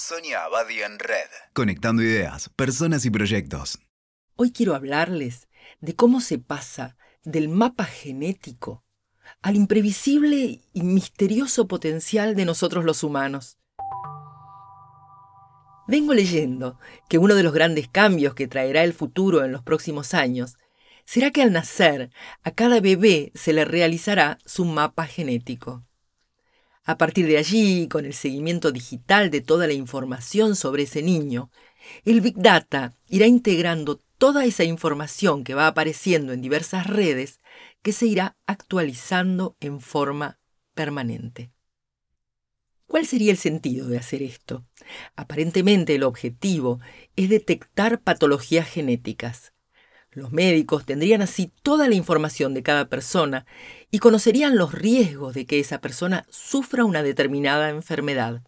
Sonia Abadi en Red. Conectando ideas, personas y proyectos. Hoy quiero hablarles de cómo se pasa del mapa genético al imprevisible y misterioso potencial de nosotros los humanos. Vengo leyendo que uno de los grandes cambios que traerá el futuro en los próximos años será que al nacer a cada bebé se le realizará su mapa genético. A partir de allí, con el seguimiento digital de toda la información sobre ese niño, el Big Data irá integrando toda esa información que va apareciendo en diversas redes que se irá actualizando en forma permanente. ¿Cuál sería el sentido de hacer esto? Aparentemente el objetivo es detectar patologías genéticas, los médicos tendrían así toda la información de cada persona y conocerían los riesgos de que esa persona sufra una determinada enfermedad.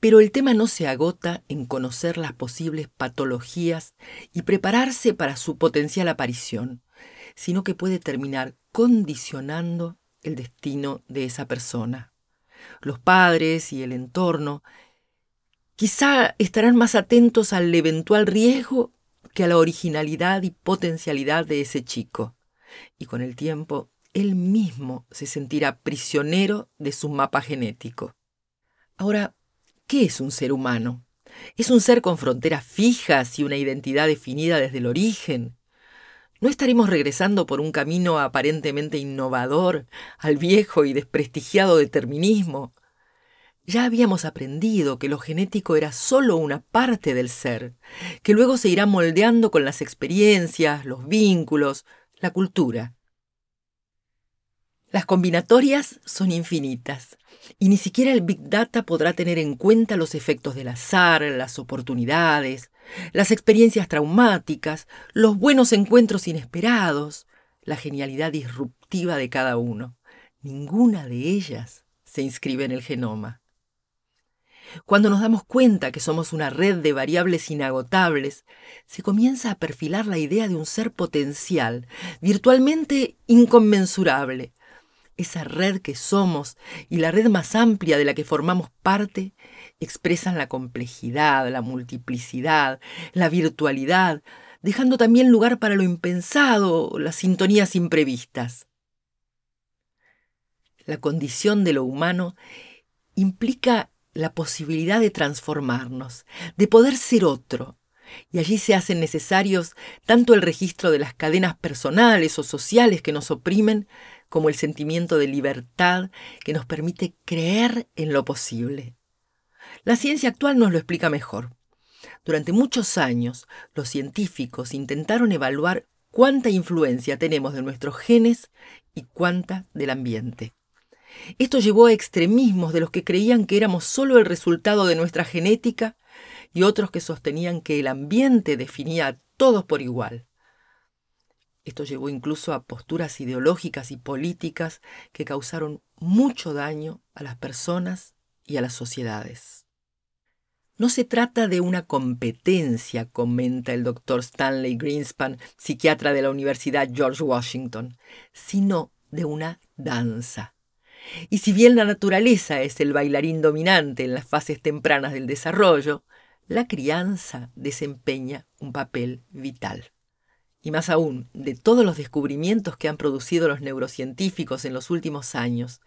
Pero el tema no se agota en conocer las posibles patologías y prepararse para su potencial aparición, sino que puede terminar condicionando el destino de esa persona. Los padres y el entorno quizá estarán más atentos al eventual riesgo que a la originalidad y potencialidad de ese chico. Y con el tiempo, él mismo se sentirá prisionero de su mapa genético. Ahora, ¿qué es un ser humano? ¿Es un ser con fronteras fijas y una identidad definida desde el origen? ¿No estaremos regresando por un camino aparentemente innovador al viejo y desprestigiado determinismo, ya habíamos aprendido que lo genético era solo una parte del ser, que luego se irá moldeando con las experiencias, los vínculos, la cultura. Las combinatorias son infinitas y ni siquiera el Big Data podrá tener en cuenta los efectos del azar, las oportunidades, las experiencias traumáticas, los buenos encuentros inesperados, la genialidad disruptiva de cada uno. Ninguna de ellas se inscribe en el genoma. Cuando nos damos cuenta que somos una red de variables inagotables, se comienza a perfilar la idea de un ser potencial, virtualmente inconmensurable. Esa red que somos y la red más amplia de la que formamos parte expresan la complejidad, la multiplicidad, la virtualidad, dejando también lugar para lo impensado, las sintonías imprevistas. La condición de lo humano implica la posibilidad de transformarnos, de poder ser otro. Y allí se hacen necesarios tanto el registro de las cadenas personales o sociales que nos oprimen, como el sentimiento de libertad que nos permite creer en lo posible. La ciencia actual nos lo explica mejor. Durante muchos años, los científicos intentaron evaluar cuánta influencia tenemos de nuestros genes y cuánta del ambiente. Esto llevó a extremismos de los que creían que éramos solo el resultado de nuestra genética y otros que sostenían que el ambiente definía a todos por igual. Esto llevó incluso a posturas ideológicas y políticas que causaron mucho daño a las personas y a las sociedades. No se trata de una competencia, comenta el doctor Stanley Greenspan, psiquiatra de la Universidad George Washington, sino de una danza. Y si bien la naturaleza es el bailarín dominante en las fases tempranas del desarrollo, la crianza desempeña un papel vital. Y más aún, de todos los descubrimientos que han producido los neurocientíficos en los últimos años,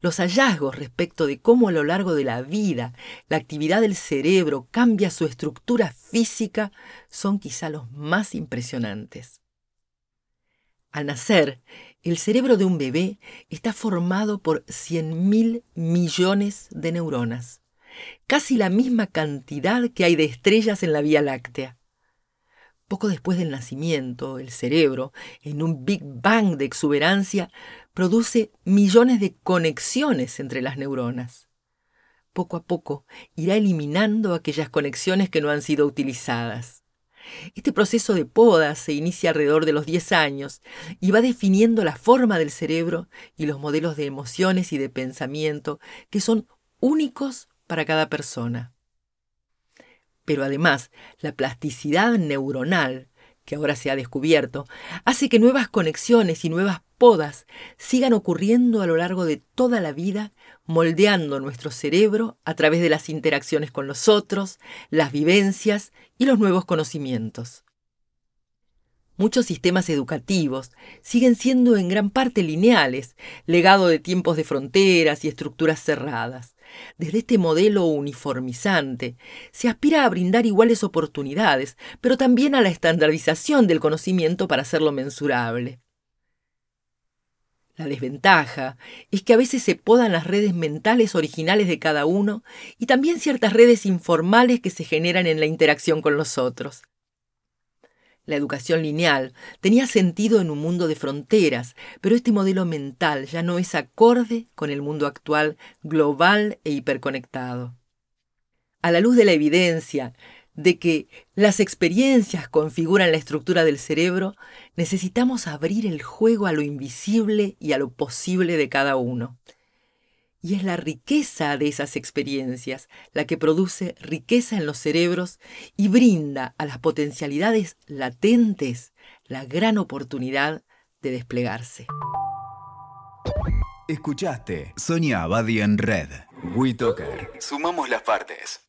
los hallazgos respecto de cómo a lo largo de la vida la actividad del cerebro cambia su estructura física son quizá los más impresionantes. Al nacer, el cerebro de un bebé está formado por 100.000 millones de neuronas, casi la misma cantidad que hay de estrellas en la Vía Láctea. Poco después del nacimiento, el cerebro, en un Big Bang de exuberancia, produce millones de conexiones entre las neuronas. Poco a poco irá eliminando aquellas conexiones que no han sido utilizadas. Este proceso de poda se inicia alrededor de los 10 años y va definiendo la forma del cerebro y los modelos de emociones y de pensamiento que son únicos para cada persona. Pero además, la plasticidad neuronal, que ahora se ha descubierto, hace que nuevas conexiones y nuevas podas sigan ocurriendo a lo largo de toda la vida, moldeando nuestro cerebro a través de las interacciones con los otros, las vivencias y los nuevos conocimientos. Muchos sistemas educativos siguen siendo en gran parte lineales, legado de tiempos de fronteras y estructuras cerradas. Desde este modelo uniformizante se aspira a brindar iguales oportunidades, pero también a la estandarización del conocimiento para hacerlo mensurable. La desventaja es que a veces se podan las redes mentales originales de cada uno y también ciertas redes informales que se generan en la interacción con los otros. La educación lineal tenía sentido en un mundo de fronteras, pero este modelo mental ya no es acorde con el mundo actual global e hiperconectado. A la luz de la evidencia de que las experiencias configuran la estructura del cerebro, necesitamos abrir el juego a lo invisible y a lo posible de cada uno. Y es la riqueza de esas experiencias la que produce riqueza en los cerebros y brinda a las potencialidades latentes la gran oportunidad de desplegarse. Escuchaste Sonia Abadi en Red. WeToker. Sumamos las partes.